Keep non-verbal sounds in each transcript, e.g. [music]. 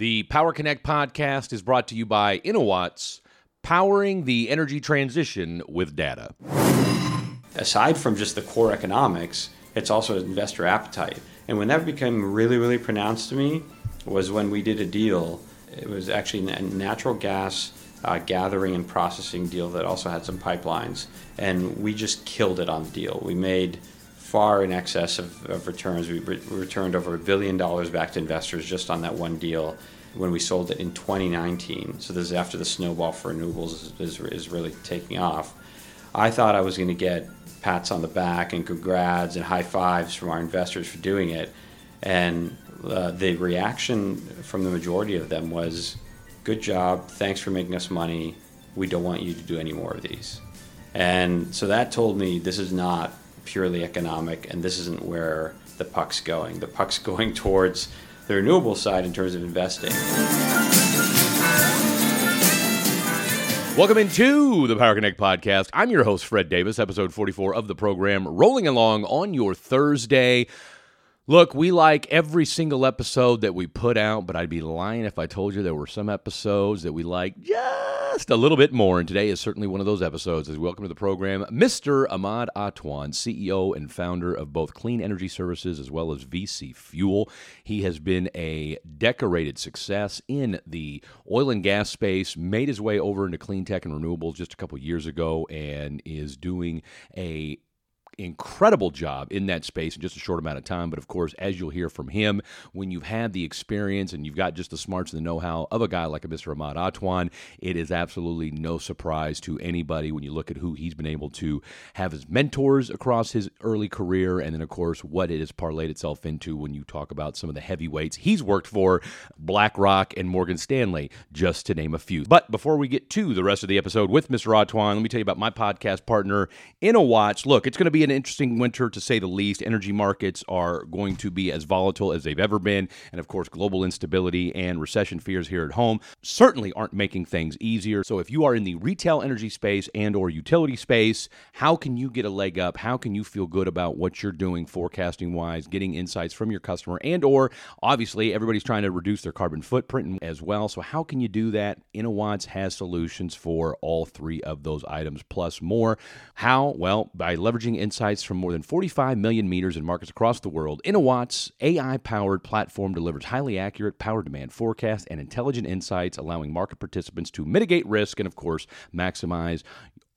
The Power Connect podcast is brought to you by InnoWatts, powering the energy transition with data. Aside from just the core economics, it's also investor appetite. And when that became really, really pronounced to me was when we did a deal. It was actually a natural gas uh, gathering and processing deal that also had some pipelines. And we just killed it on the deal. We made far in excess of, of returns. We re- returned over a billion dollars back to investors just on that one deal when we sold it in 2019. So this is after the snowball for renewables is, is, is really taking off. I thought I was going to get pats on the back and congrats and high fives from our investors for doing it. And uh, the reaction from the majority of them was, good job, thanks for making us money. We don't want you to do any more of these. And so that told me this is not purely economic, and this isn't where the puck's going. The puck's [laughs] going towards the renewable side in terms of investing. Welcome into the Power Connect podcast. I'm your host, Fred Davis, episode 44 of the program, rolling along on your Thursday. Look, we like every single episode that we put out, but I'd be lying if I told you there were some episodes that we like just a little bit more. And today is certainly one of those episodes. As we welcome to the program, Mr. Ahmad Atwan, CEO and founder of both Clean Energy Services as well as VC Fuel. He has been a decorated success in the oil and gas space, made his way over into clean tech and renewables just a couple years ago, and is doing a incredible job in that space in just a short amount of time. But of course, as you'll hear from him, when you've had the experience and you've got just the smarts and the know how of a guy like a Mr. Ahmad Atwan, it is absolutely no surprise to anybody when you look at who he's been able to have as mentors across his early career. And then, of course, what it has parlayed itself into when you talk about some of the heavyweights he's worked for BlackRock and Morgan Stanley, just to name a few. But before we get to the rest of the episode with Mr. Atwan, let me tell you about my podcast partner, InnoWatts. Look, it's going to be an an interesting winter to say the least. Energy markets are going to be as volatile as they've ever been. And of course, global instability and recession fears here at home certainly aren't making things easier. So if you are in the retail energy space and or utility space, how can you get a leg up? How can you feel good about what you're doing forecasting wise, getting insights from your customer and or obviously everybody's trying to reduce their carbon footprint as well. So how can you do that? InnoWatts has solutions for all three of those items plus more. How? Well, by leveraging insights from more than 45 million meters in markets across the world, InnoWatts' AI powered platform delivers highly accurate power demand forecasts and intelligent insights, allowing market participants to mitigate risk and, of course, maximize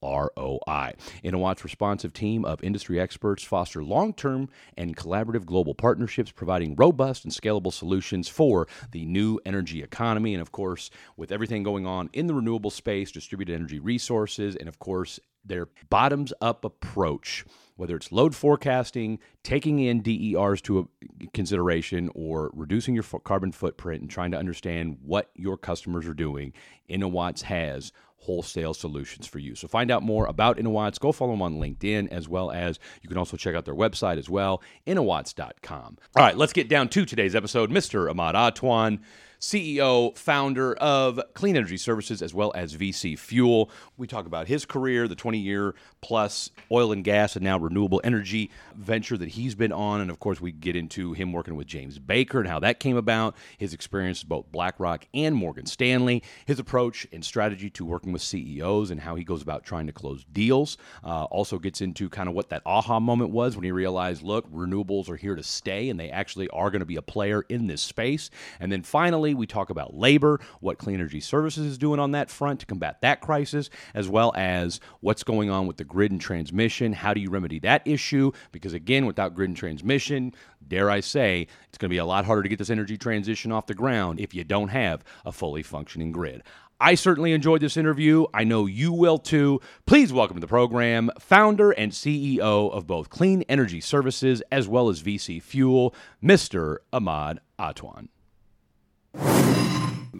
ROI. InnoWatts' responsive team of industry experts foster long term and collaborative global partnerships, providing robust and scalable solutions for the new energy economy. And of course, with everything going on in the renewable space, distributed energy resources, and of course, their bottoms up approach whether it's load forecasting, taking in DERs to consideration, or reducing your carbon footprint and trying to understand what your customers are doing, InnoWatts has wholesale solutions for you. So find out more about InnoWatts. Go follow them on LinkedIn as well as you can also check out their website as well, innowatts.com. All right, let's get down to today's episode. Mr. Ahmad Atwan CEO, founder of Clean Energy Services, as well as VC Fuel. We talk about his career, the 20 year plus oil and gas and now renewable energy venture that he's been on. And of course, we get into him working with James Baker and how that came about, his experience both BlackRock and Morgan Stanley, his approach and strategy to working with CEOs and how he goes about trying to close deals. Uh, also gets into kind of what that aha moment was when he realized, look, renewables are here to stay and they actually are going to be a player in this space. And then finally, we talk about labor, what Clean Energy Services is doing on that front to combat that crisis, as well as what's going on with the grid and transmission. How do you remedy that issue? Because again, without grid and transmission, dare I say, it's going to be a lot harder to get this energy transition off the ground if you don't have a fully functioning grid. I certainly enjoyed this interview. I know you will too. Please welcome to the program founder and CEO of both Clean Energy Services as well as VC Fuel, Mr. Ahmad Atwan.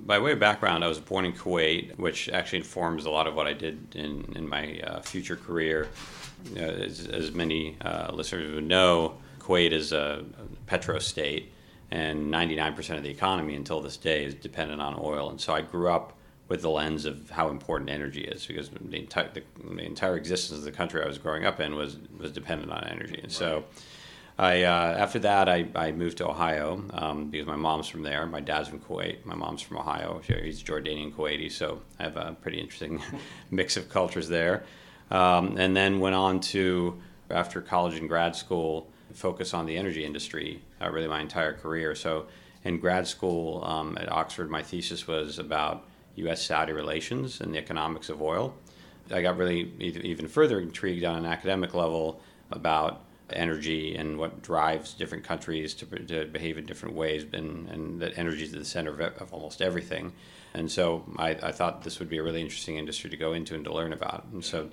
By way of background, I was born in Kuwait, which actually informs a lot of what I did in, in my uh, future career. Uh, as, as, many uh, listeners would know, Kuwait is a petro state, and 99% of the economy until this day is dependent on oil. And so I grew up with the lens of how important energy is, because the entire, the, the entire existence of the country I was growing up in was, was dependent on energy. And so I uh, after that I, I moved to Ohio um, because my mom's from there. My dad's from Kuwait. My mom's from Ohio. He's Jordanian Kuwaiti, so I have a pretty interesting [laughs] mix of cultures there. Um, and then went on to after college and grad school focus on the energy industry uh, really my entire career. So in grad school um, at Oxford, my thesis was about U.S. Saudi relations and the economics of oil. I got really even further intrigued on an academic level about energy and what drives different countries to, to behave in different ways, and, and that energy is at the center of, of almost everything. And so I, I, thought this would be a really interesting industry to go into and to learn about. And so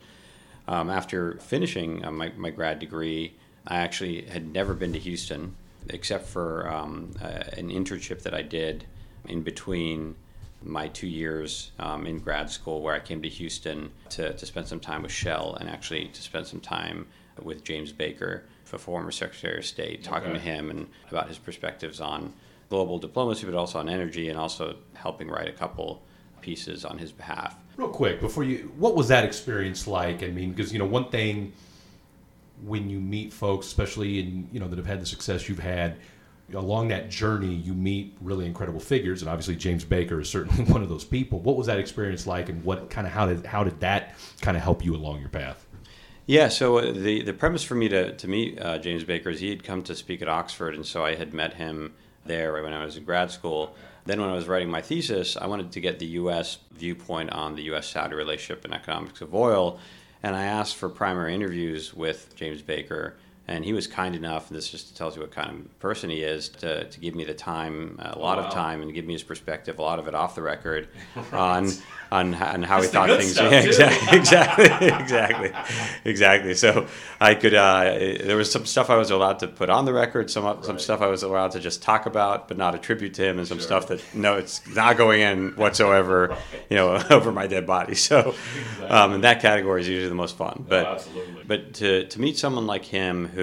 um, after finishing uh, my, my grad degree, I actually had never been to Houston except for um, uh, an internship that I did in between my two years um, in grad school, where I came to Houston to, to spend some time with Shell and actually to spend some time with James Baker, the former Secretary of State, talking okay. to him and about his perspectives on global diplomacy, but also on energy, and also helping write a couple pieces on his behalf. Real quick, before you, what was that experience like? I mean, because you know, one thing when you meet folks, especially in you know that have had the success you've had, along that journey, you meet really incredible figures, and obviously James Baker is certainly [laughs] one of those people. What was that experience like, and what kind of how did how did that kind of help you along your path? Yeah, so uh, the the premise for me to to meet uh, James Baker is he had come to speak at Oxford, and so I had met him there when I was in grad school. Then, when I was writing my thesis, I wanted to get the U.S. viewpoint on the U.S. Saudi relationship and economics of oil, and I asked for primary interviews with James Baker and he was kind enough, and this just tells you what kind of person he is, to, to give me the time, a lot oh, wow. of time, and give me his perspective, a lot of it off the record, [laughs] right. on, on on how That's he thought things. Yeah, [laughs] exactly, exactly, exactly, exactly. So I could. Uh, there was some stuff I was allowed to put on the record, some right. some stuff I was allowed to just talk about, but not attribute to him, and some sure. stuff that no, it's not going in whatsoever. [laughs] Right. You know, over my dead body. So, exactly. um, and that category is usually the most fun. But absolutely. but to to meet someone like him who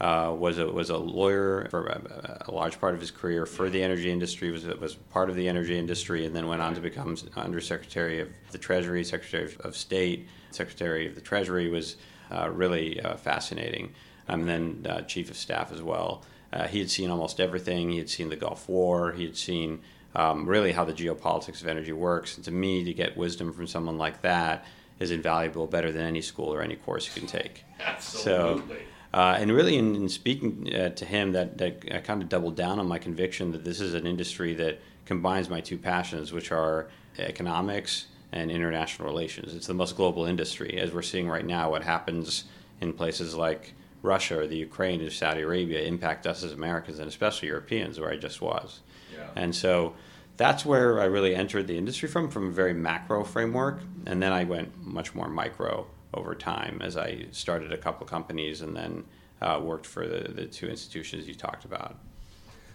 uh, was a was a lawyer for a, a, large part of his career for the energy industry. was was part of the energy industry, and then went on to become Undersecretary of the Treasury, Secretary of State, Secretary of the Treasury. Was uh, really uh, fascinating, um, and then uh, Chief of Staff as well. Uh, he had seen almost everything. He had seen the Gulf War. He had seen um, really how the geopolitics of energy works. And to me, to get wisdom from someone like that is invaluable, better than any school or any course you can take. [laughs] Absolutely. So, uh, and really, in, in speaking uh, to him, that, that I kind of doubled down on my conviction that this is an industry that combines my two passions, which are economics and international relations. It's the most global industry, as we're seeing right now. What happens in places like Russia or the Ukraine or Saudi Arabia impact us as Americans and especially Europeans, where I just was. Yeah. And so that's where I really entered the industry from, from a very macro framework, and then I went much more micro over time as I started a couple companies and then uh, worked for the, the two institutions you talked about.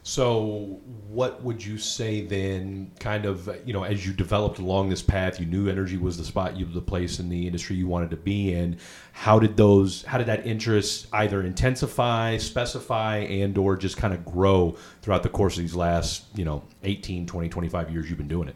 So, what would you say then? Kind of, you know, as you developed along this path, you knew energy was the spot, you the place in the industry you wanted to be in. How did those? How did that interest either intensify, specify, and or just kind of grow throughout the course of these last, you know, 18, 20, 25 years you've been doing it?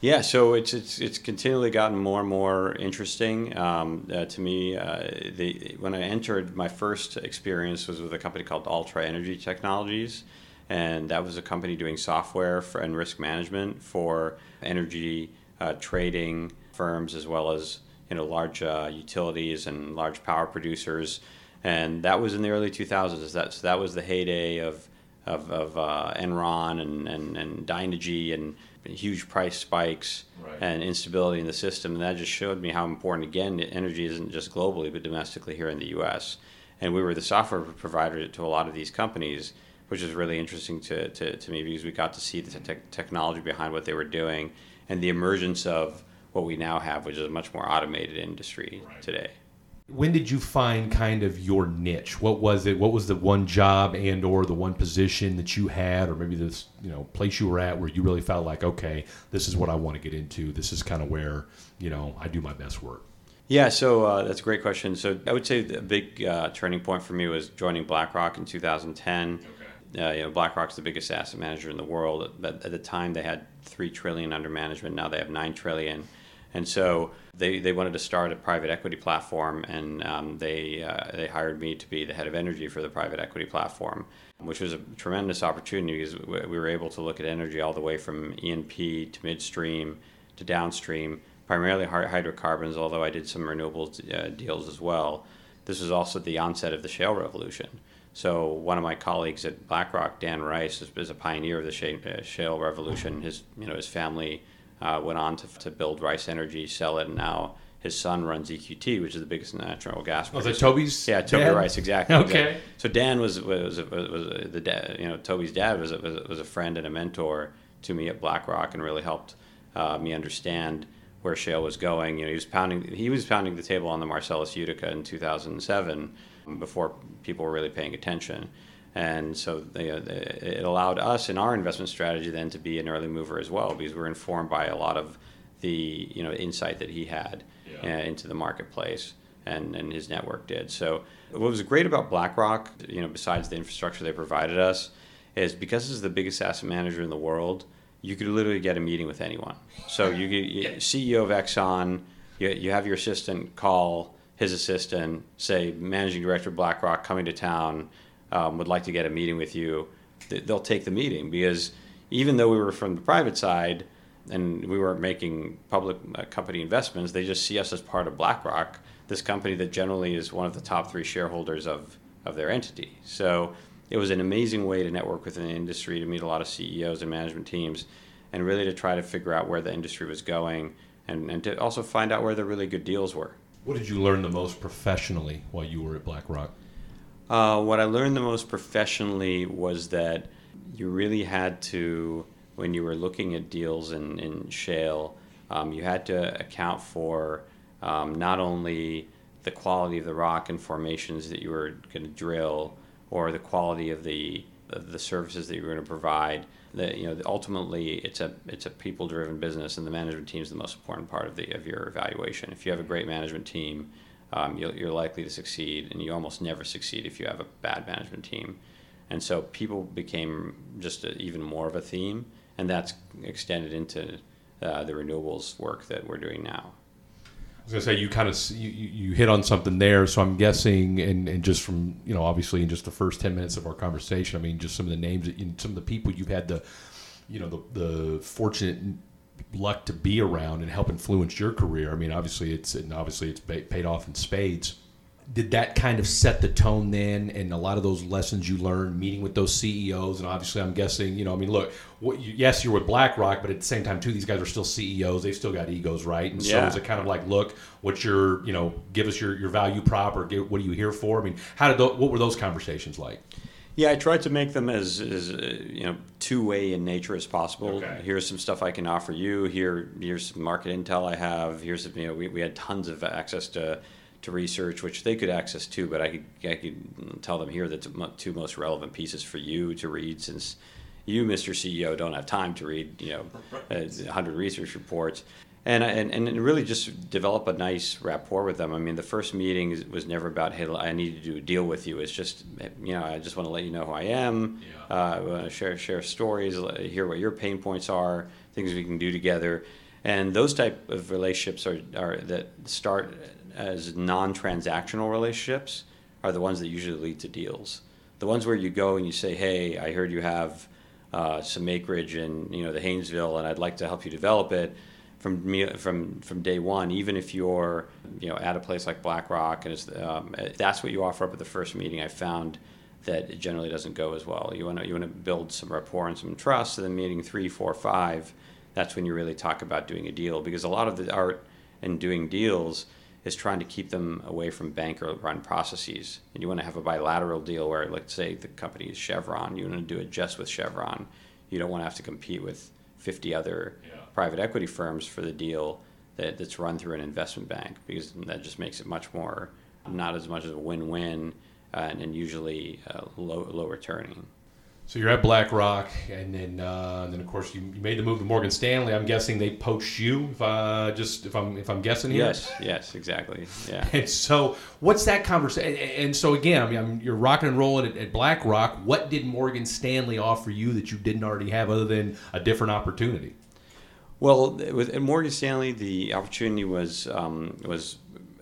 Yeah, so it's it's it's continually gotten more and more interesting um, uh, to me. Uh, the when I entered, my first experience was with a company called Altra Energy Technologies, and that was a company doing software for, and risk management for energy uh, trading firms as well as you know large uh, utilities and large power producers, and that was in the early 2000s. That so that was the heyday of of, of uh, Enron and and, and Dynegy and huge price spikes right. and instability in the system. And that just showed me how important, again, energy isn't just globally, but domestically here in the US. And we were the software provider to a lot of these companies, which is really interesting to, to, to me because we got to see the te- technology behind what they were doing and the emergence of what we now have, which is a much more automated industry right. today when did you find kind of your niche? What was it? What was the one job and or the one position that you had or maybe this you know place you were at where you really felt like okay this is what i want to get into. This is kind of where you know i do my best work. Yeah so uh, that's a great question. So i would say the big uh, turning point for me was joining blackrock in 2010 okay. uh, you know blackrock's the biggest asset manager in the world. At the time they had 3 trillion under management. Now they have 9 trillion And so they, they wanted to start a private equity platform, and um, they, uh, they hired me to be the head of energy for the private equity platform, which was a tremendous opportunity because we were able to look at energy all the way from E&P to midstream to downstream, primarily hydrocarbons, although I did some renewables uh, deals as well. This was also the onset of the shale revolution. So one of my colleagues at BlackRock, Dan Rice, is, is a pioneer of the uh, shale revolution. His, you know, his family uh, went on to, to build Rice Energy, sell it, and now his son runs EQT, which is the biggest natural gas. Was oh, it Toby's? Yeah, Toby dad? Rice, exactly. Okay. Exactly. So Dan was was was, was the dad, you know Toby's dad was a, was a friend and a mentor to me at BlackRock, and really helped uh, me understand where shale was going. You know, he was pounding he was pounding the table on the Marcellus Utica in 2007 before people were really paying attention. And so they, it allowed us in our investment strategy then to be an early mover as well because we were informed by a lot of the you know insight that he had yeah. uh, into the marketplace and, and his network did. So what was great about BlackRock, you know, besides the infrastructure they provided us, is because this is the biggest asset manager in the world, you could literally get a meeting with anyone. So you, you CEO of Exxon, you, you have your assistant call his assistant, say managing director of BlackRock coming to town um, would like to get a meeting with you, they'll take the meeting because even though we were from the private side and we weren't making public uh, company investments, they just see us as part of BlackRock, this company that generally is one of the top three shareholders of, of their entity. So it was an amazing way to network within the industry, to meet a lot of CEOs and management teams, and really to try to figure out where the industry was going and, and to also find out where the really good deals were. What did you learn the most professionally while you were at BlackRock? Uh, what I learned the most professionally was that you really had to, when you were looking at deals in, in shale, um, you had to account for um, not only the quality of the rock and formations that you were going to drill or the quality of the, of the services that you were going to provide. That you know, ultimately, it's a it's a people-driven business, and the management team is the most important part of the of your evaluation. If you have a great management team, um, you're, you're likely to succeed, and you almost never succeed if you have a bad management team. And so people became just a, even more of a theme, and that's extended into uh, the renewables work that we're doing now. I was gonna say you kind of you, you hit on something there, so I'm guessing, and, and just from you know obviously in just the first ten minutes of our conversation, I mean just some of the names that you, some of the people you've had the you know the the fortunate luck to be around and help influence your career. I mean, obviously it's and obviously it's paid off in spades. Did that kind of set the tone then, and a lot of those lessons you learned meeting with those CEOs, and obviously I'm guessing, you know, I mean, look, what, you, yes, you're with BlackRock, but at the same time too, these guys are still CEOs. They've still got egos, right? And so yeah. is it kind of like, look, what's your, you know, give us your, your value prop, or get, what are you here for? I mean, how did those, what were those conversations like? Yeah, I tried to make them as, as uh, you know two way in nature as possible. Okay. Here's some stuff I can offer you. Here, here's some market intel I have. Here's you know we, we had tons of access to to research, which they could access too. But I could I could tell them here the two most relevant pieces for you to read since you, Mr. CEO, don't have time to read you know a hundred research reports and, and and really just develop a nice rapport with them. I mean, the first meeting was never about hey, I need to do a deal with you. It's just you know, I just want to let you know who I am. Yeah. Uh, I want to share share stories, hear what your pain points are, things we can do together, and those type of relationships are are that start as non-transactional relationships are the ones that usually lead to deals. The ones where you go and you say, hey, I heard you have uh, some acreage in you know the Haynesville, and I'd like to help you develop it from me from from day one. Even if you're you know at a place like BlackRock and it's, um, that's what you offer up at the first meeting, I found that it generally doesn't go as well. You want to you want to build some rapport and some trust, and then meeting three, four, five, that's when you really talk about doing a deal because a lot of the art in doing deals is trying to keep them away from banker run processes. And you want to have a bilateral deal where, let's say, the company is Chevron, you want to do it just with Chevron. You don't want to have to compete with 50 other yeah. Private equity firms for the deal that, that's run through an investment bank because that just makes it much more, not as much of a win win uh, and, and, usually uh, low, low returning. So you're at BlackRock, and then uh, and then of course you, you, made the move to Morgan Stanley. I'm guessing they poached you. If uh, just if I'm if I'm guessing here. Yes, yes, exactly. Yeah. [laughs] And so what's that conversation? And, and, so again, I mean, I'm, you're rocking and rolling at, at BlackRock. What did Morgan Stanley offer you that you didn't already have, other than a different opportunity? Well, with at Morgan Stanley, the opportunity was um, was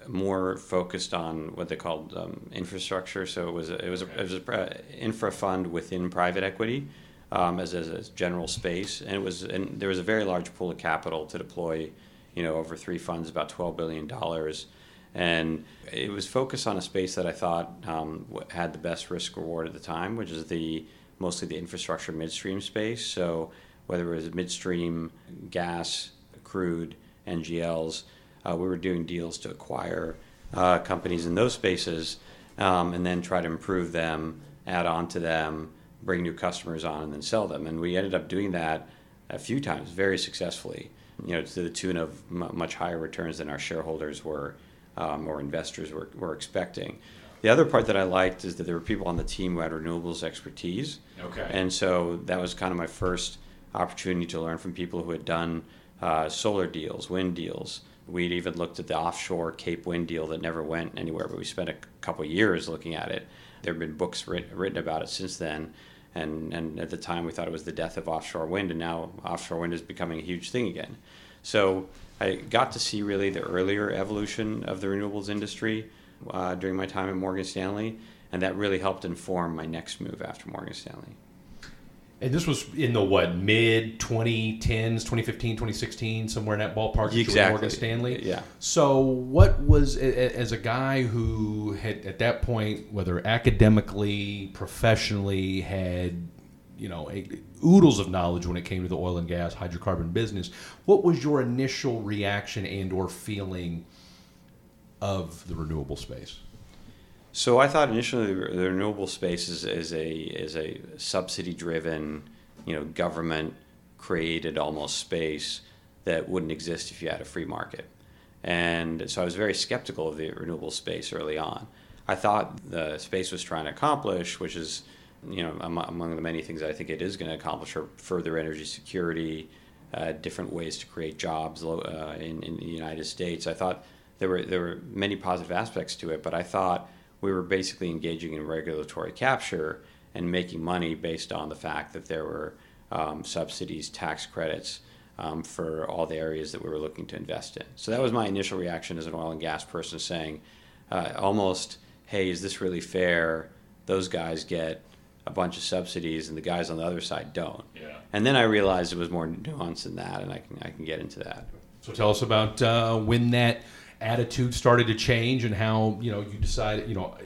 more focused on what they called um, infrastructure. So it was it was a, it was a infra fund within private equity um, as, as a general space, and it was and there was a very large pool of capital to deploy, you know, over three funds, about twelve billion dollars, and it was focused on a space that I thought um, had the best risk reward at the time, which is the mostly the infrastructure midstream space. So whether it was midstream gas, crude, NGLs, uh, we were doing deals to acquire uh, companies in those spaces, um, and then try to improve them, add on to them bring new customers on and then sell them. And we ended up doing that a few times very successfully, you know, to the tune of m- much higher returns than our shareholders were um, or investors were, were expecting. The other part that I liked is that there were people on the team who had renewables expertise. Okay. And so that was kind of my first opportunity to learn from people who had done uh, solar deals, wind deals. We'd even looked at the offshore Cape Wind deal that never went anywhere, but we spent a couple years looking at it. There have been books writ- written about it since then and and at the time we thought it was the death of offshore wind, and now offshore wind is becoming a huge thing again. So I got to see really the earlier evolution of the renewables industry uh, during my time at Morgan Stanley, and that really helped inform my next move after Morgan Stanley. And this was in the what mid 2010s, 2015, 2016, somewhere in that ballpark. Exactly. Morgan Stanley. Yeah. So, what was as a guy who had at that point, whether academically, professionally, had you know a, oodles of knowledge when it came to the oil and gas hydrocarbon business? What was your initial reaction and or feeling of the renewable space? So I thought initially the renewable space is, is a is a subsidy driven, you know, government created almost space that wouldn't exist if you had a free market. And so I was very skeptical of the renewable space early on. I thought the space was trying to accomplish, which is, you know, among the many things I think it is going to accomplish, are further energy security, uh, different ways to create jobs uh, in, in the United States. I thought there were there were many positive aspects to it, but I thought we were basically engaging in regulatory capture and making money based on the fact that there were um, subsidies, tax credits um, for all the areas that we were looking to invest in. So that was my initial reaction as an oil and gas person, saying uh, almost, "Hey, is this really fair? Those guys get." a bunch of subsidies and the guys on the other side don't. Yeah. And then I realized it was more nuanced than that, and I can I can get into that. So tell us about uh, when that attitude started to change and how you know you decided you know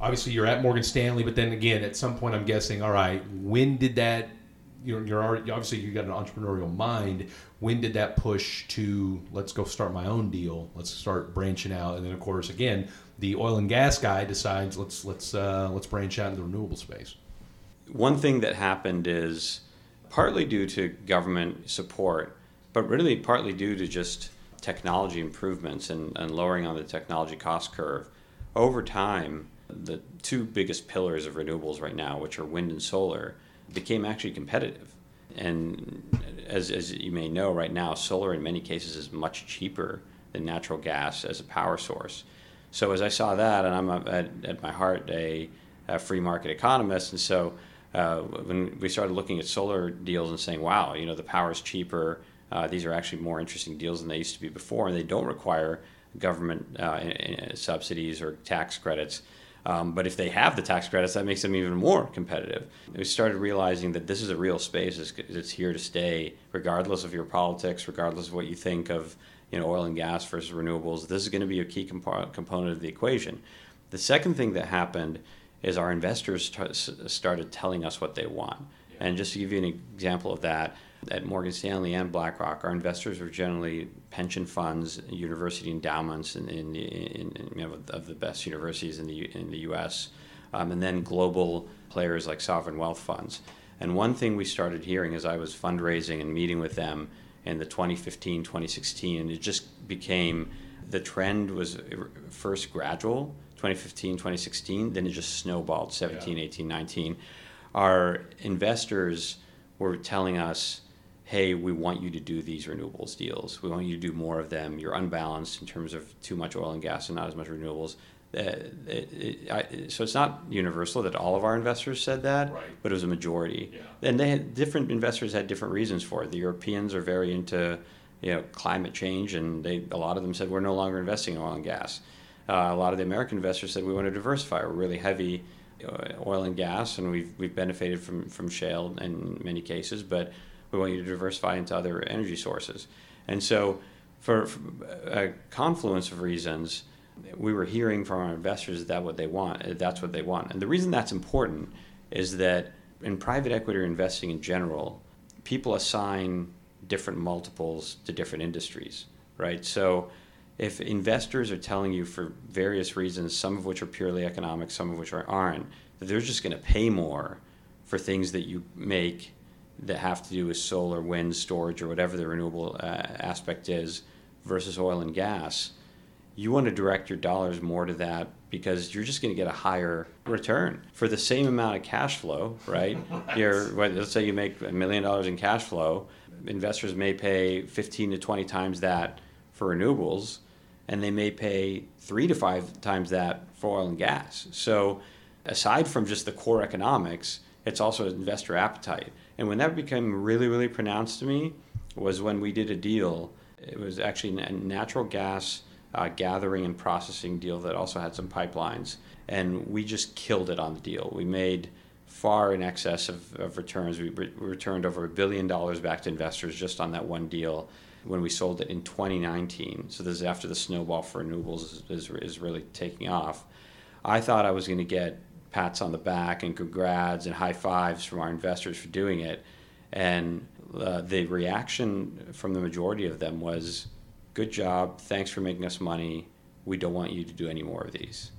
obviously you're at Morgan Stanley but then again at some point I'm guessing all right when did that you know you're already, obviously you got an entrepreneurial mind. When did that push to let's go start my own deal let's start branching out? And then of course again the oil and gas guy decides let's let's uh, let's branch out into the renewable space. One thing that happened is partly due to government support but really partly due to just technology improvements and, and lowering on the technology cost curve, over time, the two biggest pillars of renewables right now, which are wind and solar, became actually competitive. And as, as you may know, right now, solar in many cases is much cheaper than natural gas as a power source. So as I saw that, and I'm at, at my heart a, a, free market economist, and so uh, when we started looking at solar deals and saying, wow, you know, the power is cheaper, uh, these are actually more interesting deals than they used to be before, and they don't require government uh, subsidies or tax credits. Um, but if they have the tax credits, that makes them even more competitive. We started realizing that this is a real space; it's, it's here to stay, regardless of your politics, regardless of what you think of you know oil and gas versus renewables. This is going to be a key comp- component of the equation. The second thing that happened is our investors t- started telling us what they want. And just to give you an example of that, at Morgan Stanley and BlackRock, our investors are generally pension funds, university endowments, in, in, in, you know, of the best universities in the in the U.S., um, and then global players like sovereign wealth funds. And one thing we started hearing as I was fundraising and meeting with them in the 2015, 2016, and it just became the trend was first gradual, 2015, 2016, then it just snowballed, 17, yeah. 18, 19. Our investors were telling us hey, we want you to do these renewables deals. We want you to do more of them. You're unbalanced in terms of too much oil and gas and not as much renewables. Uh, it, it, I, so it's not universal that all of our investors said that, Right. but it was a majority. Yeah. And they had different investors had different reasons for it. The Europeans are very into you know climate change, and they a lot of them said we're no longer investing in oil and gas. Uh, a lot of the American investors said we want to diversify. We're really heavy uh, oil and gas, and we've we've benefited from from shale in many cases, but we want you to diversify into other energy sources. And so, for, for uh, a confluence of reasons, we were hearing from our investors that what they want. Uh, that's what they want. And the reason that's important is that in private equity or investing in general, people assign different multiples to different industries, right? So if investors are telling you for various reasons, some of which are purely economic, some of which are, aren't, that they're just going to pay more for things that you make that have to do with solar, wind, storage, or whatever the renewable uh, aspect is versus oil and gas, you want to direct your dollars more to that because you're just going to get a higher return for the same amount of cash flow, right? [laughs] you're, let's say you make a million dollars in cash flow, investors may pay 15 to 20 times that for renewables, and they may pay three to five times that for oil and gas. So, aside from just the core economics, it's also investor appetite. And when that became really, really pronounced to me was when we did a deal. It was actually a natural gas uh, gathering and processing deal that also had some pipelines. And we just killed it on the deal. We made far in excess of, of returns. We, re- returned over a billion dollars back to investors just on that one deal when we sold it in 2019. So this is after the snowball for renewables is, is, is really taking off. I thought I was going to get pats on the back and congrats and high fives from our investors for doing it. And uh, the reaction from the majority of them was, good job, thanks for making us money. We don't want you to do any more of these.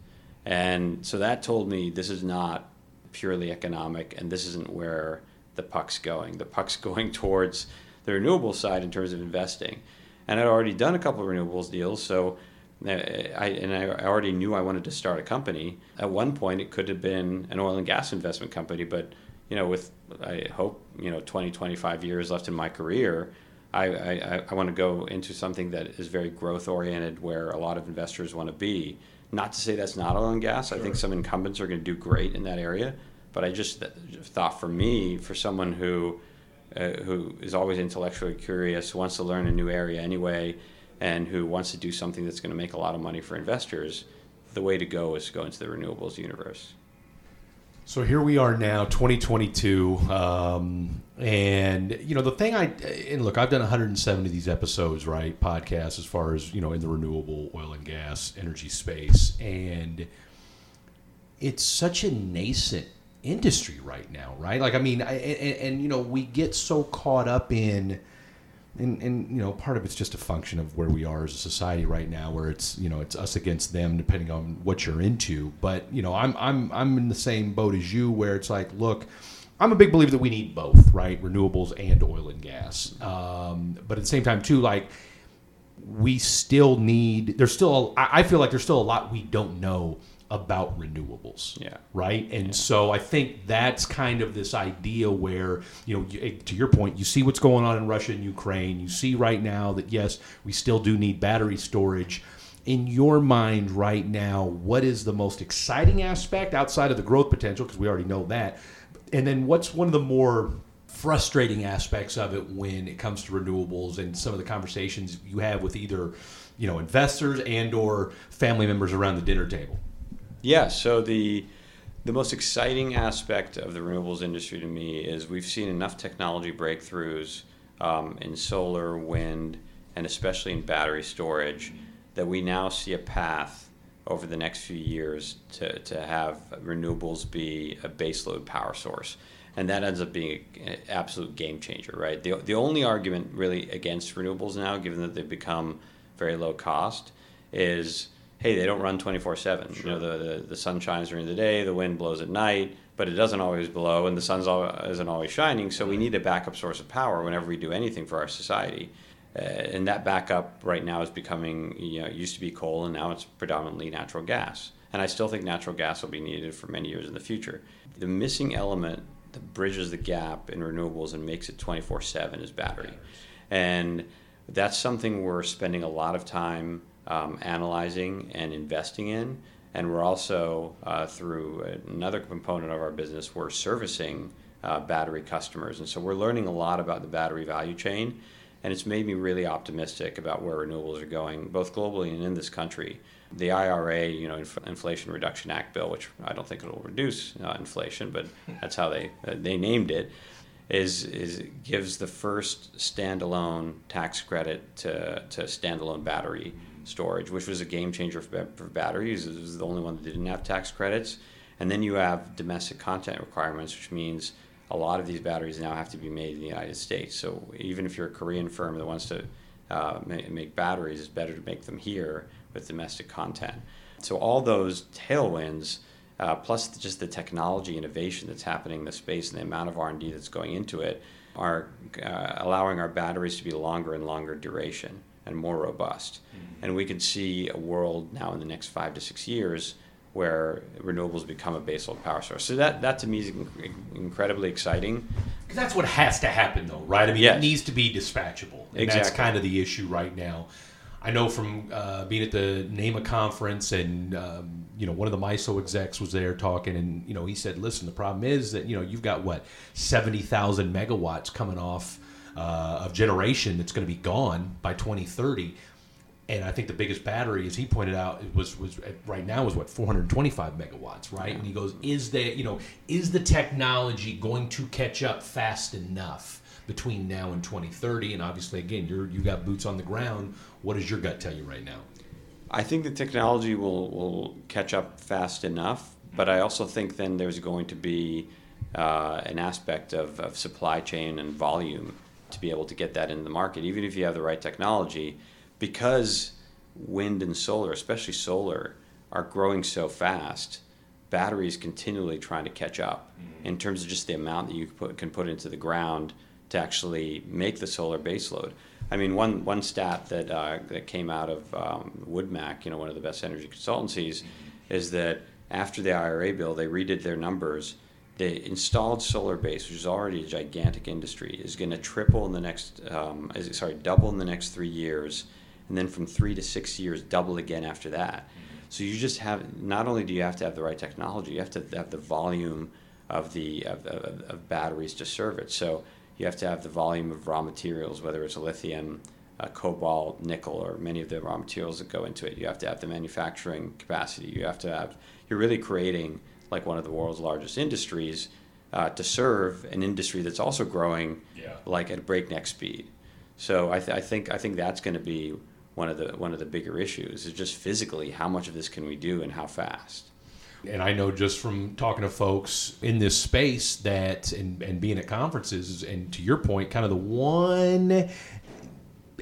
And so that told me this is not purely economic and this isn't where the puck's going. The puck's [laughs] going towards the renewable side in terms of investing. And I'd already done a couple of renewables deals, so I, and I already knew I wanted to start a company. At one point, it could have been an oil and gas investment company, but you know, with I hope you know 20, 25 years left in my career, I, I, I want to go into something that is very growth oriented, where a lot of investors want to be. Not to say that's not oil and gas. I think some incumbents are going to do great in that area, but I just th- thought for me, for someone who uh, who is always intellectually curious, wants to learn a new area anyway, and who wants to do something that's going to make a lot of money for investors, the way to go is to go into the renewables universe. So here we are now, 2022, um, and you know the thing I and look, I've done 170 of these episodes, right, podcasts as far as you know in the renewable oil and gas energy space, and it's such a nascent industry right now, right? Like, I mean, I, and, and you know, we get so caught up in and, and you know part of it's just a function of where we are as a society right now where it's you know it's us against them depending on what you're into. But you know i'm i'm i'm in the same boat as you where it's like look i'm a big believer that we need both right? Renewables and oil and gas. Um, but at the same time too like we still need there's still I I feel like there's still a lot we don't know about renewables Yeah. right? And so i think that's kind of this idea where you know you, to your point you see what's going on in russia and ukraine. You see right now that yes we still do need battery storage. In your mind right now what is the most exciting aspect outside of the growth potential? Because we already know that. And then what's one of the more frustrating aspects of it when it comes to renewables and some of the conversations you have with either you know investors and or family members around the dinner table Yeah, so the the most exciting aspect of the renewables industry to me is we've seen enough technology breakthroughs um, in solar, wind, and especially in battery storage that we now see a path over the next few years to, to have renewables be a baseload power source. And that ends up being an absolute game changer, right? The, the only argument really against renewables now, given that they've become very low cost, is hey, they don't run 24 7. You know, the, the, the sun shines during the day, the wind blows at night, but it doesn't always blow, and the sun isn't always shining. So we need a backup source of power whenever we do anything for our society. Uh, and that backup right now is becoming, you know, it used to be coal, and now it's predominantly natural gas. And I still think natural gas will be needed for many years in the future. The missing element that bridges the gap in renewables and makes it 24 7 is battery. And that's something we're spending a lot of time um, analyzing and investing in. And we're also, uh, through another component of our business, we're servicing uh, battery customers. And so we're learning a lot about the battery value chain. And it's made me really optimistic about where renewables are going, both globally and in this country. The IRA, you know, Inf- Inflation Reduction Act bill, which I don't think it'll reduce uh, inflation, but that's how they uh, they named it, is is gives the first standalone tax credit to to standalone battery storage, which was a game changer for, for batteries. It was the only one that didn't have tax credits. And then you have domestic content requirements, which means a lot of these batteries now have to be made in the United States. So even if you're a Korean firm that wants to uh, make, batteries, it's better to make them here with domestic content. So all those tailwinds, uh, plus just the technology innovation that's happening in the space and the amount of R&D that's going into it, are uh, allowing our batteries to be longer and longer duration and more robust. Mm-hmm. And we could see a world now in the next five to six years where renewables become a baseload power source. So that, that to me is incredibly exciting. Because that's what has to happen, though, right? I mean, yes. it needs to be dispatchable. And exactly. that's kind of the issue right now. I know from uh, being at the NAMA conference, and um, you know, one of the MISO execs was there talking, and you know, he said, "Listen, the problem is that you know you've got what seventy thousand megawatts coming off uh, of generation that's going to be gone by 2030." and I think the biggest battery, as he pointed out, was was right now is what 425 megawatts, right? Yeah. And he goes, is there, you know, is the technology going to catch up fast enough between now and 2030? And obviously, again, you're you got boots on the ground. What does your gut tell you right now? I think the technology will will catch up fast enough, but I also think then there's going to be uh, an aspect of, of supply chain and volume to be able to get that in the market, even if you have the right technology because wind and solar, especially solar, are growing so fast, batteries continually trying to catch up mm-hmm. in terms of just the amount that you put, can put into the ground to actually make the solar baseload. I mean, one one stat that uh, that came out of um, WoodMac, you know, one of the best energy consultancies, mm-hmm. is that after the IRA bill, they redid their numbers. The installed solar base, which is already a gigantic industry, is going to triple in the next, um, sorry, double in the next three years and then from three to six years, double again after that. So you just have not only do you have to have the right technology, you have to have the volume of the of, of, of batteries to serve it. So you have to have the volume of raw materials, whether it's lithium, uh, cobalt, nickel, or many of the raw materials that go into it. You have to have the manufacturing capacity. You have to have. You're really creating like one of the world's largest industries uh, to serve an industry that's also growing yeah. like at breakneck speed. So I, th- I think I think that's going to be one of the one of the bigger issues is just physically how much of this can we do and how fast. And I know just from talking to folks in this space that and, and being at conferences and to your point, kind of the one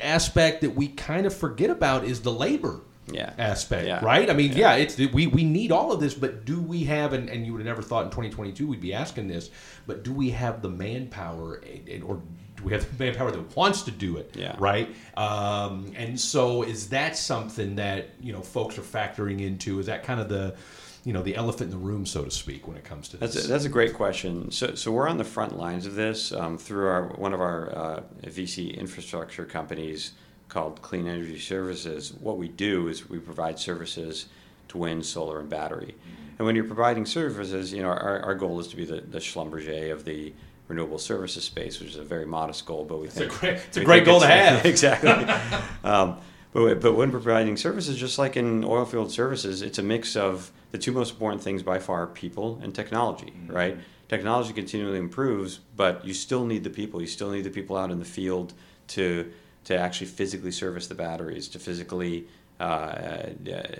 aspect that we kind of forget about is the labor yeah. aspect, yeah. right? I mean, yeah. yeah, it's we we need all of this, but do we have and, and you would have never thought in 2022 we'd be asking this, but do we have the manpower or do we have the manpower that wants to do it, yeah. right? Um, and so, is that something that you know folks are factoring into? Is that kind of the you know the elephant in the room, so to speak, when it comes to this? That's a, that's a great question. So, so we're on the front lines of this um, through our one of our uh, VC infrastructure companies called Clean Energy Services. What we do is we provide services to wind, solar, and battery. Mm-hmm. And when you're providing services, you know our, our goal is to be the, the Schlumberger of the renewable services space, which is a very modest goal, but we it's think a great, it's a great goal to have. [laughs] exactly. [laughs] um, but, but when providing services, just like in oil field services, it's a mix of the two most important things by far: people and technology. Mm-hmm. Right? Technology continually improves, but you still need the people. You still need the people out in the field to to actually physically service the batteries, to physically uh, uh,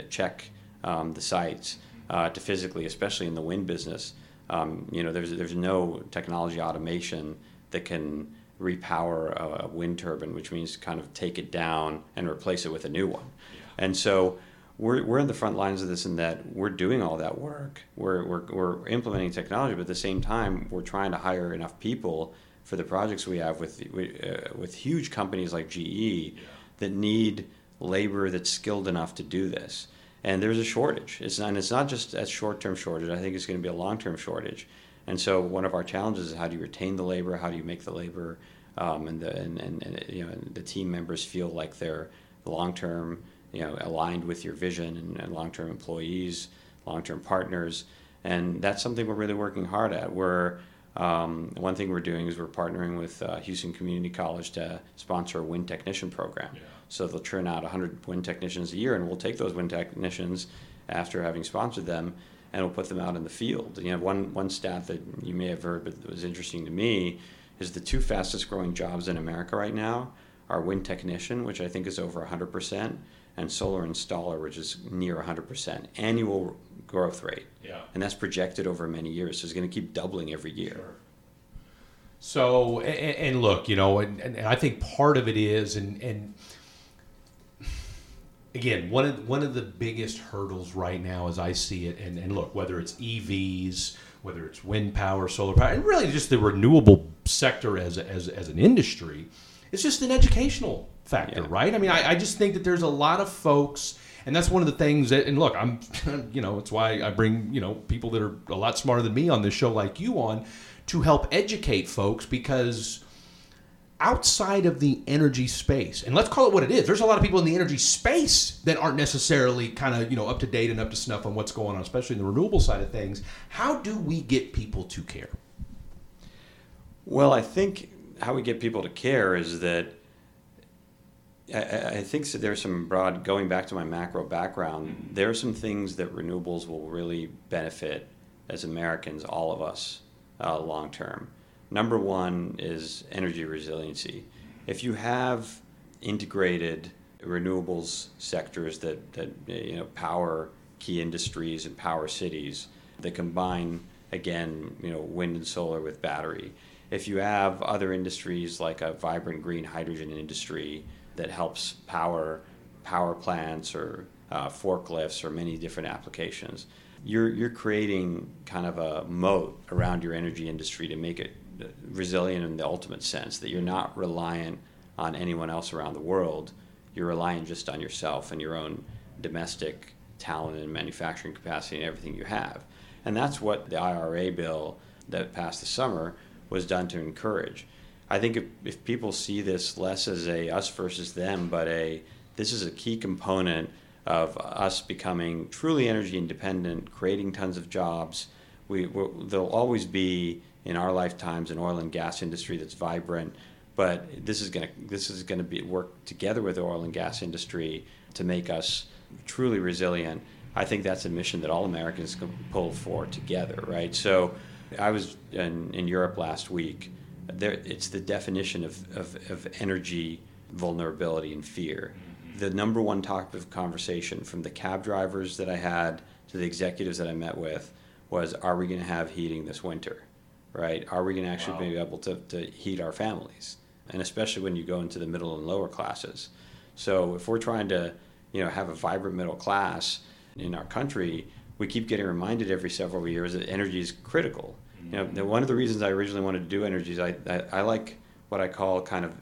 check um, the sites, uh, to physically, especially in the wind business, um, you know, there's there's no technology automation that can repower a, wind turbine, which means kind of take it down and replace it with a new one. Yeah. And so we're, we're in the front lines of this in that we're doing all that work. We're, we're, we're implementing technology, but at the same time, we're trying to hire enough people for the projects we have with, uh, with huge companies like GE yeah. that need labor that's skilled enough to do this and there's a shortage. It's not, and it's not just a short-term shortage. I think it's going to be a long-term shortage. And so one of our challenges is how do you retain the labor? How do you make the labor um, and the and, and, and, you know the team members feel like they're long-term you know, aligned with your vision and, and long-term employees, long-term partners, and that's something we're really working hard at. We're um, one thing we're doing is we're partnering with uh, Houston Community College to sponsor a wind technician program. Yeah. So they'll turn out 100 wind technicians a year, and we'll take those wind technicians after having sponsored them, and we'll put them out in the field. You know, one one stat that you may have heard, but that was interesting to me, is the two fastest growing jobs in America right now are wind technician, which I think is over 100 percent, and solar installer, which is near 100 percent annual growth rate. Yeah. And that's projected over many years. So it's going to keep doubling every year. So and, and look, you know, and, and I think part of it is, and and again, one of one of the biggest hurdles right now, as I see it, and, and look, whether it's EVs, whether it's wind power, solar power, and really just the renewable sector as as as an industry, it's just an educational factor, Yeah. right? I mean, I, I just think that there's a lot of folks. And that's one of the things that, and look, I'm, [laughs] you know, it's why I bring, you know, people that are a lot smarter than me on this show like you on to help educate folks because outside of the energy space, and let's call it what it is, there's a lot of people in the energy space that aren't necessarily kind of, you know, up to date and up to snuff on what's going on, especially in the renewable side of things. How do we get people to care? Well, I think how we get people to care is that I, think so there's some broad, going back to my macro background, there are some things that renewables will really benefit as Americans, all of us, uh, long term. Number one is energy resiliency. If you have integrated renewables sectors that, that you know power key industries and power cities that combine again you know wind and solar with battery if you have other industries like a vibrant green hydrogen industry that helps power power plants or uh, forklifts or many different applications you're you're creating kind of a moat around your energy industry to make it resilient in the ultimate sense that you're not reliant on anyone else around the world you're relying just on yourself and your own domestic talent and manufacturing capacity and everything you have. And that's what the IRA bill that passed this summer was done to encourage. I think if, if people see this less as a us versus them, but a this is a key component of us becoming truly energy independent, creating tons of jobs. We there'll always be in our lifetimes an oil and gas industry that's vibrant, but this is going to this is going to be work together with the oil and gas industry to make us truly resilient. I think that's a mission that all Americans can pull for together, right? So, I was in, in Europe last week. There, it's the definition of, of, of energy vulnerability and fear. Mm-hmm. The number one topic of conversation from the cab drivers that I had to the executives that I met with was, "Are we going to have heating this winter?" Right? Are we going to actually Wow. be able to, to heat our families? And especially when you go into the middle and lower classes. So if we're trying to, you know, have a vibrant middle class in our country, we keep getting reminded every several years that energy is critical. You know, one of the reasons I originally wanted to do energy is I, I, I like what I call kind of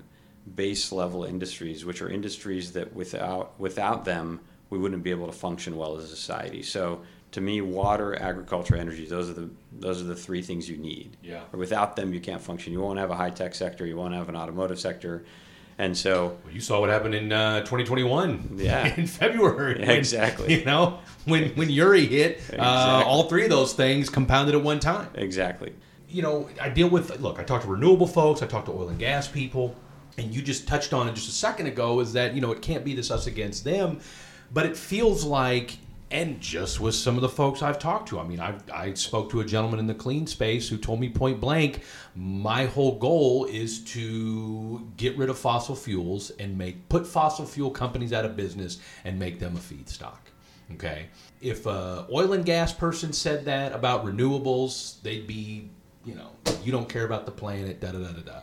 base level industries, which are industries that without without them we wouldn't be able to function well as a society. So to me, water, agriculture, energy, those are the those are the three things you need. Yeah. Or without them, you can't function. You won't have a high tech sector. You won't have an automotive sector. And so, Well, you saw what happened in uh, 2021. Yeah. [laughs] in February. Yeah, when, exactly. You know, when when Uri hit, uh, all three of those things compounded at one time. exactly. you know, I deal with look, I talk to renewable folks, I talk to oil and gas people, and you just touched on it just a second ago is that, you know, it can't be this us against them, but it feels like and just with some of the folks I've talked to. I mean, I I spoke to a gentleman in the clean space who told me point blank, my whole goal is to get rid of fossil fuels and make put fossil fuel companies out of business and make them a feedstock. Okay. If a oil and gas person said that about renewables, they'd be, you know, you don't care about the planet, da da da da da.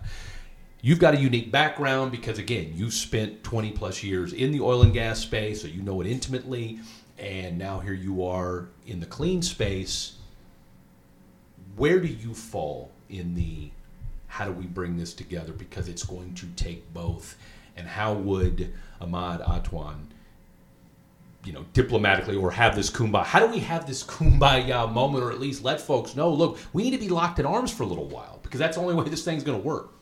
You've got a unique background because again, you spent 20 plus years in the oil and gas space, so you know it intimately, and now here you are in the clean space. Where do you fall in the how do we bring this together because it's going to take both and how would Ahmad Atwan you know, diplomatically or have this kumbaya. How do we have this kumbaya moment or at least let folks know, look, we need to be locked in arms for a little while because that's the only way this thing's going to work.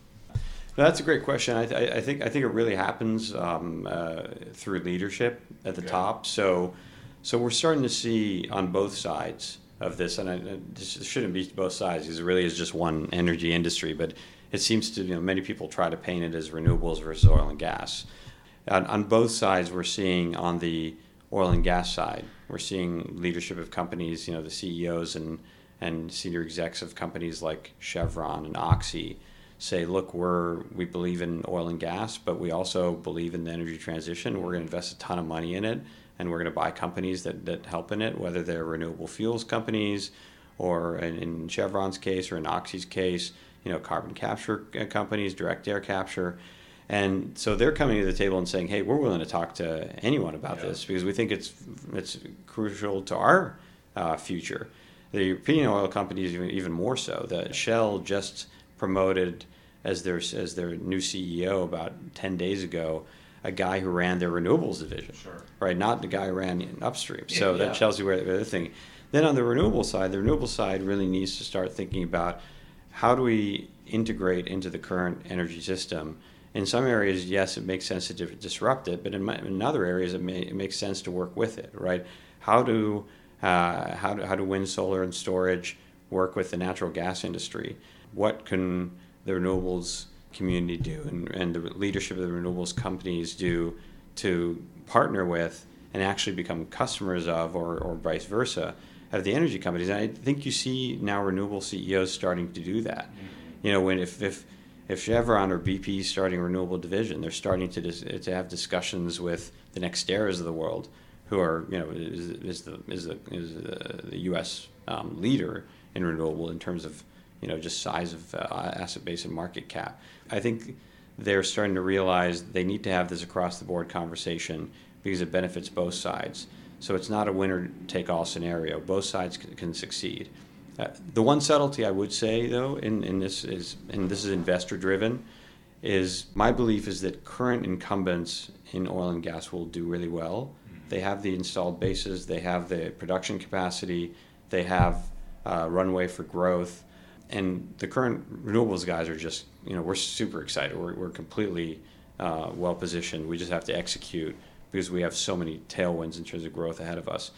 That's a great question. I, th- I think I think it really happens um, uh, through leadership at the Okay. top. So, so we're starting to see on both sides of this, and this shouldn't be both sides because it really is just one energy industry. But it seems to you know many people try to paint it as renewables versus oil and gas. On, on both sides, we're seeing on the oil and gas side, we're seeing leadership of companies, you know, the CEOs and and senior execs of companies like Chevron and Oxy say, look, we're we believe in oil and gas, but we also believe in the energy transition. We're going to invest a ton of money in it, and we're going to buy companies that, that help in it, whether they're renewable fuels companies, or in, in Chevron's case or in Oxy's case, you know, carbon capture uh, companies, direct air capture. And so they're coming to the table and saying, "Hey, we're willing to talk to anyone about Yeah. this because we think it's it's crucial to our uh, future." The European oil companies even, even more so. The Shell just promoted as their as their new CEO about ten days ago a guy who ran their renewables division, Sure. right? Not the guy who ran in upstream. So Yeah. that tells you where the other thing. Then on the renewable side, the renewable side really needs to start thinking about how do we integrate into the current energy system. In some areas, yes, it makes sense to di- disrupt it, but in, my, in other areas, it, may, it makes sense to work with it, right? How do uh, how do how do wind, solar, and storage work with the natural gas industry? What can the renewables community do, and, and the leadership of the renewables companies do to partner with and actually become customers of, or, or vice versa, of the energy companies? And I think you see now renewable CEOs starting to do that. You know, when if if if Chevron or BP is starting a renewable division, they're starting to dis- to have discussions with the next NextEras of the world, who are you know is, is the is the is the, U.S. Um, leader in renewable in terms of you know just size of uh, asset base and market cap. I think they're starting to realize they need to have this across the board conversation because it benefits both sides. So it's not a winner take all scenario. Both sides can, can succeed. Uh, the one subtlety I would say, though, in, in this is, and this is investor driven, is my belief is that current incumbents in oil and gas will do really well. They have the installed bases, they have the production capacity, they have uh, runway for growth, and the current renewables guys are just, you know, we're super excited. We're, we're completely uh, well positioned. We just have to execute because we have so many tailwinds in terms of growth ahead of us.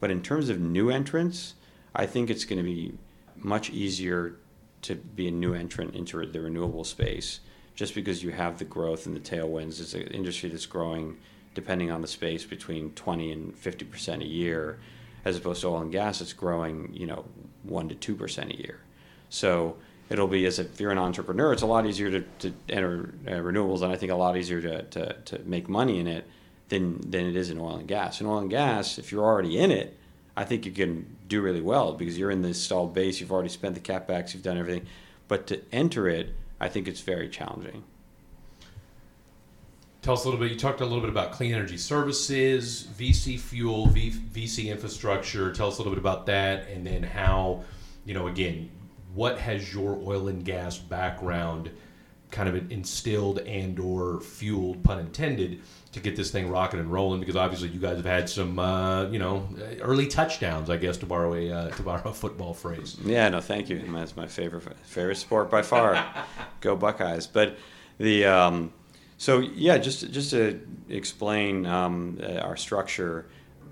But in terms of new entrants, I think it's going to be much easier to be a new entrant into the renewable space just because you have the growth and the tailwinds. It's an industry that's growing, depending on the space, between 20 and 50 percent a year, as opposed to oil and gas, it's growing, you know, one to two percent a year. So it'll be as if you're an entrepreneur, it's a lot easier to, to enter uh, renewables, and I think a lot easier to, to, to make money in it than than it is in oil and gas. In oil and gas, if you're already in it, I think you can do really well because you're in the installed base, you've already spent the capex, you've done everything. But to enter it, I think it's very challenging. Tell us a little bit. You talked a little bit about clean energy services, VC fuel, v, VC infrastructure. Tell us a little bit about that, and then how, you know, again, what has your oil and gas background kind of instilled and/or fueled, pun intended, to get this thing rocking and rolling? Because obviously, you guys have had some, uh, you know, early touchdowns, I guess, to borrow a uh, to borrow a football phrase. Yeah, no, thank you. That's my favorite favorite sport by far. [laughs] Go Buckeyes! But the um, so yeah, just just to explain um, uh, our structure,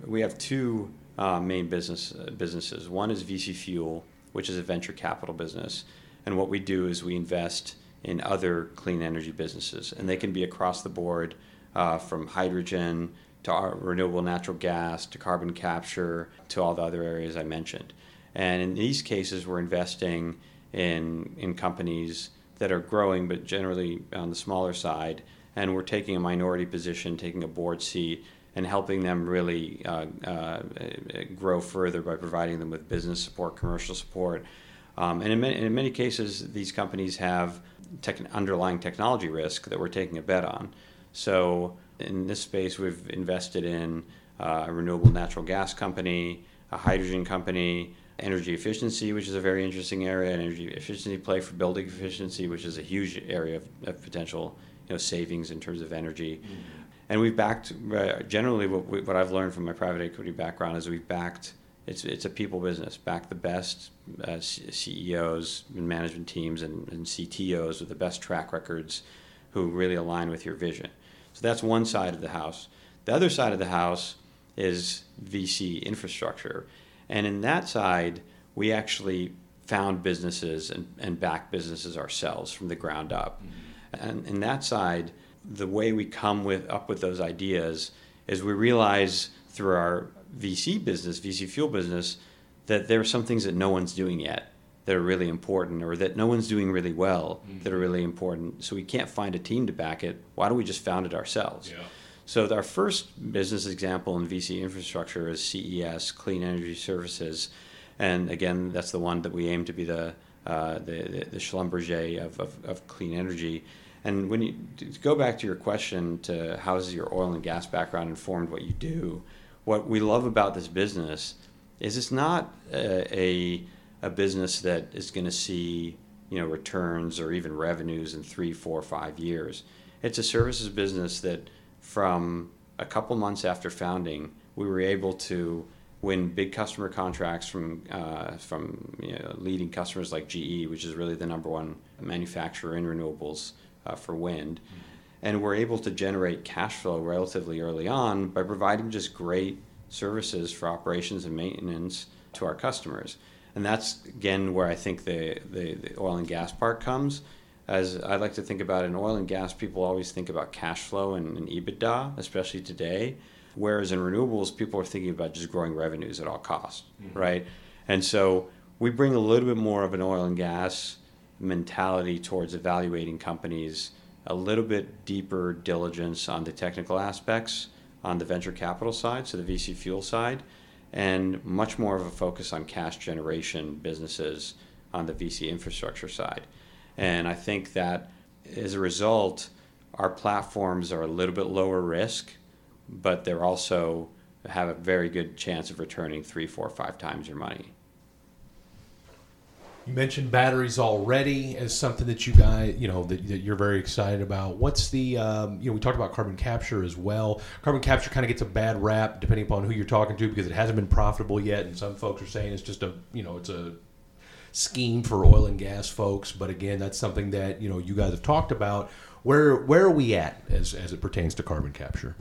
we have two uh, main business uh, businesses. One is VC Fuel, which is a venture capital business, and what we do is we invest in other clean energy businesses, and they can be across the board, uh, from hydrogen to renewable natural gas to carbon capture to all the other areas I mentioned. And in these cases, we're investing in in companies that are growing, but generally on the smaller side. And we're taking a minority position, taking a board seat, and helping them really uh, uh, grow further by providing them with business support, commercial support. Um, and in many, in many cases, these companies have tech, underlying technology risk that we're taking a bet on. So in this space, we've invested in uh, a renewable natural gas company, a hydrogen company, energy efficiency, which is a very interesting area, an energy efficiency play for building efficiency, which is a huge area of, of potential you know, savings in terms of energy. And we've backed, uh, generally, what, we, what I've learned from my private equity background is we've backed it's it's a people business. Back the best uh, CEOs and management teams and, and CTOs with the best track records, who really align with your vision. So that's one side of the house. The other side of the house is VC infrastructure, and in that side, we actually found businesses and, and back businesses ourselves from the ground up. Mm-hmm. And in that side, the way we come with up with those ideas is we realize through our VC business, VC fuel business, that there are some things that no one's doing yet that are really important or that no one's doing really well mm-hmm. that are really important. So we can't find a team to back it. Why don't we just found it ourselves? Yeah. So our first business example in VC infrastructure is CES, Clean Energy Services. And again, that's the one that we aim to be the, uh, the, the, the Schlumberger of, of, of clean energy. And when you go back to your question to how has your oil and gas background informed what you do, what we love about this business is it's not a, a, a business that is going to see you know returns or even revenues in three, four, five years. It's a services business that from a couple months after founding, we were able to win big customer contracts from uh, from you know, leading customers like GE, which is really the number one manufacturer in renewables uh, for wind. And we're able to generate cash flow relatively early on by providing just great services for operations and maintenance to our customers. And that's again where I think the, the, the, oil and gas part comes. As I like to think about in oil and gas, people always think about cash flow and, and EBITDA, especially today. Whereas in renewables, people are thinking about just growing revenues at all costs, mm-hmm. right? And so we bring a little bit more of an oil and gas mentality towards evaluating companies a little bit deeper diligence on the technical aspects on the venture capital side, so the VC fuel side, and much more of a focus on cash generation businesses on the VC infrastructure side. And I think that as a result, our platforms are a little bit lower risk, but they're also have a very good chance of returning three, four, five times your money. You mentioned batteries already as something that you guys, you know, that, that you're very excited about. What's the, um, you know, we talked about carbon capture as well. Carbon capture kind of gets a bad rap depending upon who you're talking to because it hasn't been profitable yet, and some folks are saying it's just a, you know, it's a scheme for oil and gas folks. But again, that's something that you know you guys have talked about. Where where are we at as as it pertains to carbon capture?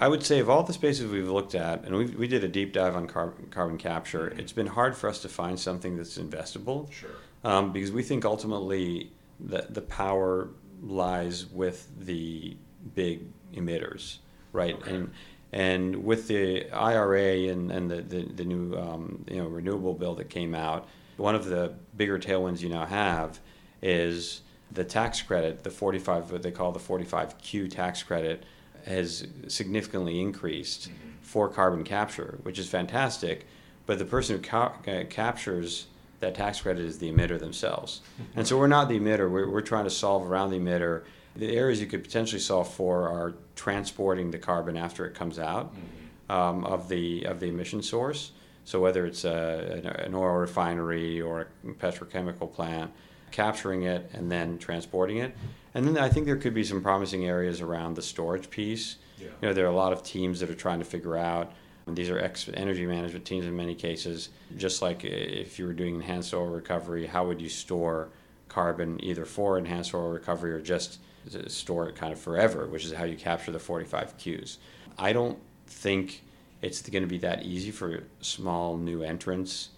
I would say of all the spaces we've looked at, and we, we did a deep dive on carbon, carbon capture, mm-hmm. it's been hard for us to find something that's investable. Sure. Um, because we think ultimately that the power lies with the big emitters, right? Okay. And and with the IRA and, and the, the, the new um, you know renewable bill that came out, one of the bigger tailwinds you now have is the tax credit, the 45, what they call the 45Q tax credit, has significantly increased mm-hmm. for carbon capture, which is fantastic. But the person who ca- uh, captures that tax credit is the emitter themselves. Mm-hmm. And so we're not the emitter, we're, we're trying to solve around the emitter. The areas you could potentially solve for are transporting the carbon after it comes out mm-hmm. um, of, the, of the emission source. So whether it's a, an oil refinery or a petrochemical plant, capturing it and then transporting it. And then I think there could be some promising areas around the storage piece. Yeah. You know, there are a lot of teams that are trying to figure out. These are ex energy management teams in many cases. Just like if you were doing enhanced oil recovery, how would you store carbon either for enhanced oil recovery or just store it kind of forever, which is how you capture the 45 Qs. I don't think it's going to be that easy for small new entrants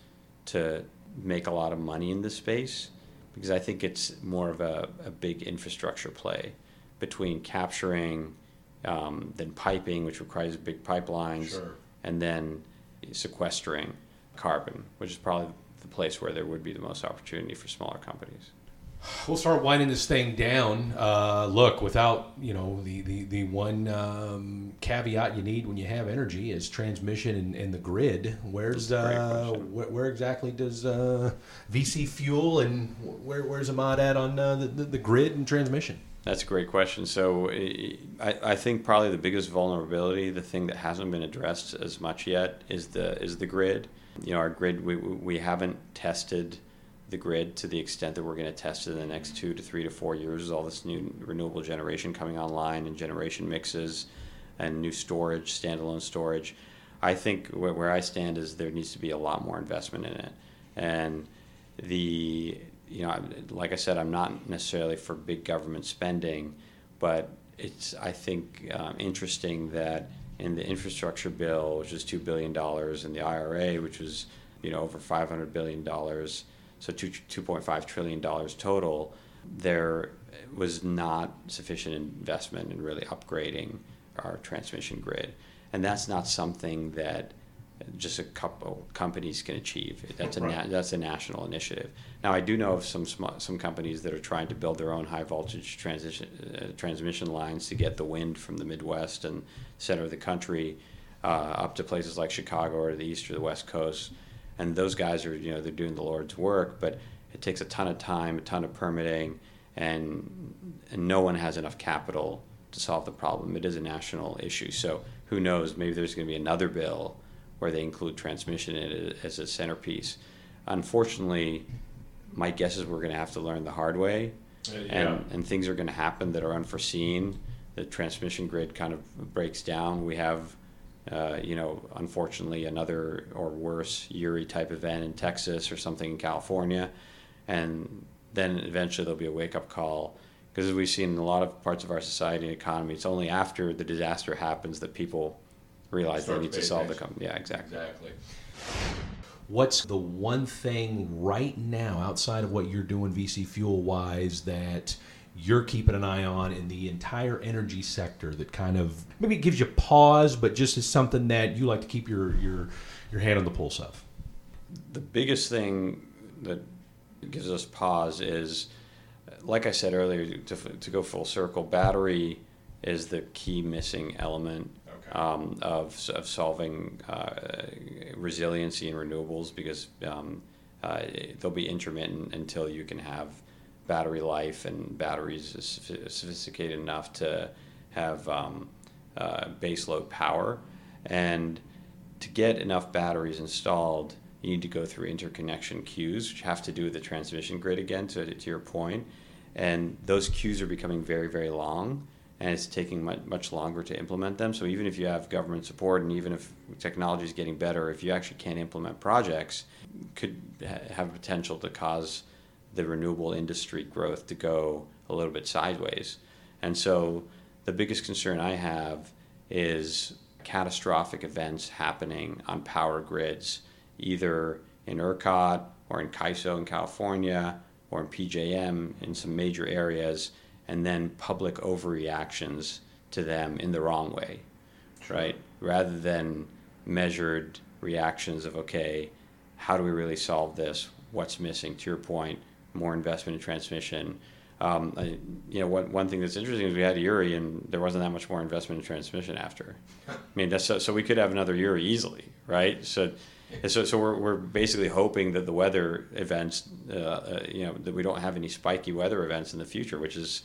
to make a lot of money in this space because I think it's more of a, a big infrastructure play between capturing, um, then piping, which requires big pipelines, sure. and then sequestering carbon, which is probably the place where there would be the most opportunity for smaller companies we'll start winding this thing down. Uh, look, without you know the the the one um, caveat you need when you have energy is transmission and, and the grid. Where's uh, where, where, exactly does uh, VC fuel and where where's Ahmad at on uh, the, the, the grid and transmission? That's a great question. So I, I think probably the biggest vulnerability, the thing that hasn't been addressed as much yet, is the is the grid. You know, our grid we we haven't tested the grid to the extent that we're going to test it in the next two to three to four years is all this new renewable generation coming online and generation mixes and new storage, standalone storage. I think where, I stand is there needs to be a lot more investment in it, and the you know, like I said, I'm not necessarily for big government spending, but it's I think um, interesting that in the infrastructure bill, which is two billion dollars, and the IRA, which was you know over 500 billion dollars, so two 2.5 trillion dollars total, there was not sufficient investment in really upgrading our transmission grid, and that's not something that just a couple companies can achieve. That's a na- that's a national initiative. Now, I do know of some sm- some companies that are trying to build their own high voltage transition uh, transmission lines to get the wind from the Midwest and center of the country uh, up to places like Chicago or the east or the west coast. And those guys are you know they're doing the Lord's work, but it takes a ton of time, a ton of permitting, and and no one has enough capital to solve the problem. It is a national issue, so who knows? Maybe there's going to be another bill where they include transmission in it as a centerpiece. Unfortunately, my guess is we're going to have to learn the hard way, uh, yeah. and and things are going to happen that are unforeseen. The transmission grid kind of breaks down. We have, uh, you know, unfortunately, another or worse Uri type event in Texas or something in California, and then eventually there'll be a wake up call. Because as we've seen in a lot of parts of our society and economy, it's only after the disaster happens that people realize they need to solve the problem. Yeah, exactly. Exactly. What's the one thing right now outside of what you're doing VC fuel wise that you're keeping an eye on in the entire energy sector that kind of maybe it gives you pause, but just is something that you like to keep your your your hand on the pulse of? The biggest thing that gives us pause is, like I said earlier, to, to go full circle, battery is the key missing element um, of, of solving uh, resiliency in renewables because um, uh, they'll be intermittent until you can have battery life and batteries sophisticated enough to have um, uh, baseload power. And to get enough batteries installed, you need to go through interconnection queues, which have to do with the transmission grid again, to, to your point. And those queues are becoming very, very long and it's taking much, longer to implement them. So even if you have government support and even if technology is getting better, if you actually can't implement projects, could have potential to cause the renewable industry growth to go a little bit sideways. And so the biggest concern I have is catastrophic events happening on power grids, either in ERCOT or in CAISO in California or in PJM in some major areas and then public overreactions to them in the wrong way, right? Rather than measured reactions of, okay, how do we really solve this? What's missing? To your point, more investment in transmission. Um, I, you know, one, one thing that's interesting is we had a Uri and there wasn't that much more investment in transmission after. I mean, that's so, so we could have another Uri easily, right? So so, so we're, we're basically hoping that the weather events, uh, uh, you know, that we don't have any spiky weather events in the future, which is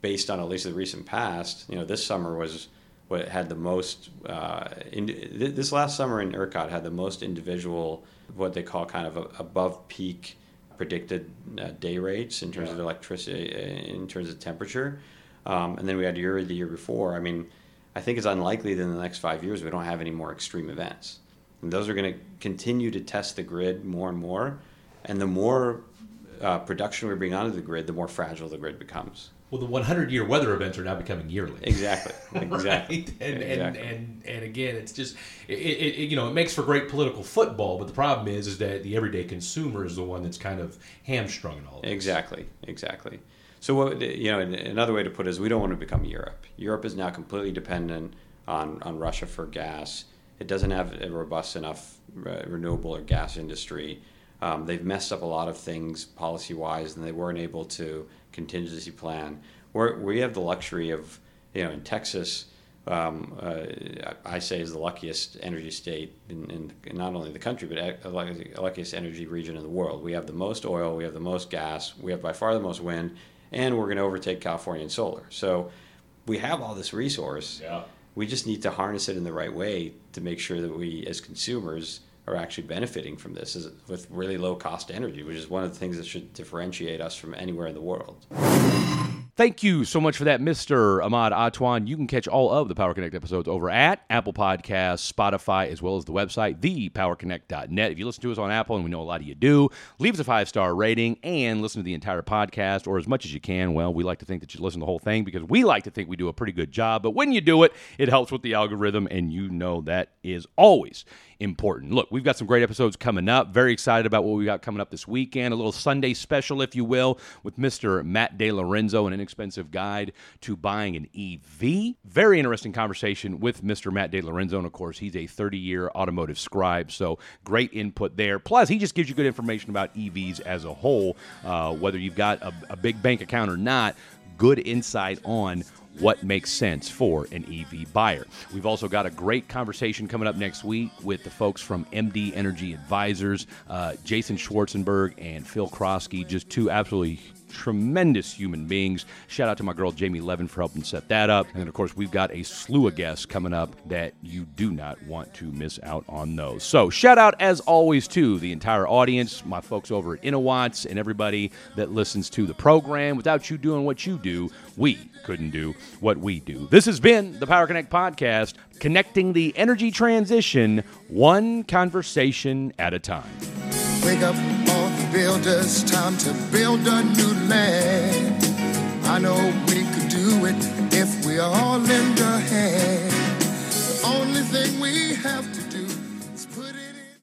based on at least the recent past. You know, this summer was what had the most. Uh, in, this last summer in ERCOT had the most individual, what they call kind of a, above peak predicted uh, day rates in terms yeah. of electricity, uh, in terms of temperature. Um, and then we had Uri the year before. I mean, I think it's unlikely that in the next five years we don't have any more extreme events. And those are going to continue to test the grid more and more. And the more uh, production we bring onto the grid, the more fragile the grid becomes. Well, the 100 year weather events are now becoming yearly. Exactly. [laughs] Exactly. right? and, exactly. and and and again, it's just it, it, you know it makes for great political football, but the problem is is that the everyday consumer is the one that's kind of hamstrung in all. Of this. Exactly. Exactly. So what you know, another way to put it is we don't want to become Europe. Europe is now completely dependent on on Russia for gas it doesn't have a robust enough uh, renewable or gas industry. Um, they've messed up a lot of things policy wise, and they weren't able to contingency plan. We're, we have the luxury of, you know, in Texas, um, uh, I say is the luckiest energy state in, in, in, not only the country, but the luckiest energy region in the world. We have the most oil, we have the most gas, we have by far the most wind, and we're going to overtake California in solar. So we have all this resource. Yeah we just need to harness it in the right way to make sure that we, as consumers, are actually benefiting from this is with really low cost energy, which is one of the things that should differentiate us from anywhere in the world. Thank you so much for that, Mr. Ahmad Atwan. You can catch all of the Power Connect episodes over at Apple Podcasts, Spotify, as well as the website, thepowerconnect.net. If you listen to us on Apple, and we know a lot of you do, leave us a five star rating and listen to the entire podcast or as much as you can. Well, we like to think that you listen to the whole thing because we like to think we do a pretty good job. But when you do it, it helps with the algorithm, and you know that is always important. Look, we've got some great episodes coming up. Very excited about what we got coming up this weekend. A little Sunday special, if you will, with Mr. Matt De Lorenzo, an inexpensive guide to buying an EV. Very interesting conversation with Mr. Matt De Lorenzo. And of course, he's a 30 year automotive scribe. So great input there. Plus, he just gives you good information about EVs as a whole, uh, whether you've got a, a big bank account or not. Good insight on what makes sense for an EV buyer. We've also got a great conversation coming up next week with the folks from MD Energy Advisors, uh, Jason Schwarzenberg and Phil Krosky, just two absolutely tremendous human beings. Shout out to my girl Jamie Levin for helping set that up. And of course, we've got a slew of guests coming up that you do not want to miss out on those. So, shout out as always to the entire audience, my folks over at InnoWatts, and everybody that listens to the program. Without you doing what you do, we couldn't do what we do. This has been the Power Connect podcast, connecting the energy transition one conversation at a time. Builders, time to build a new land. I know we could do it if we all lend a hand. The only thing we have to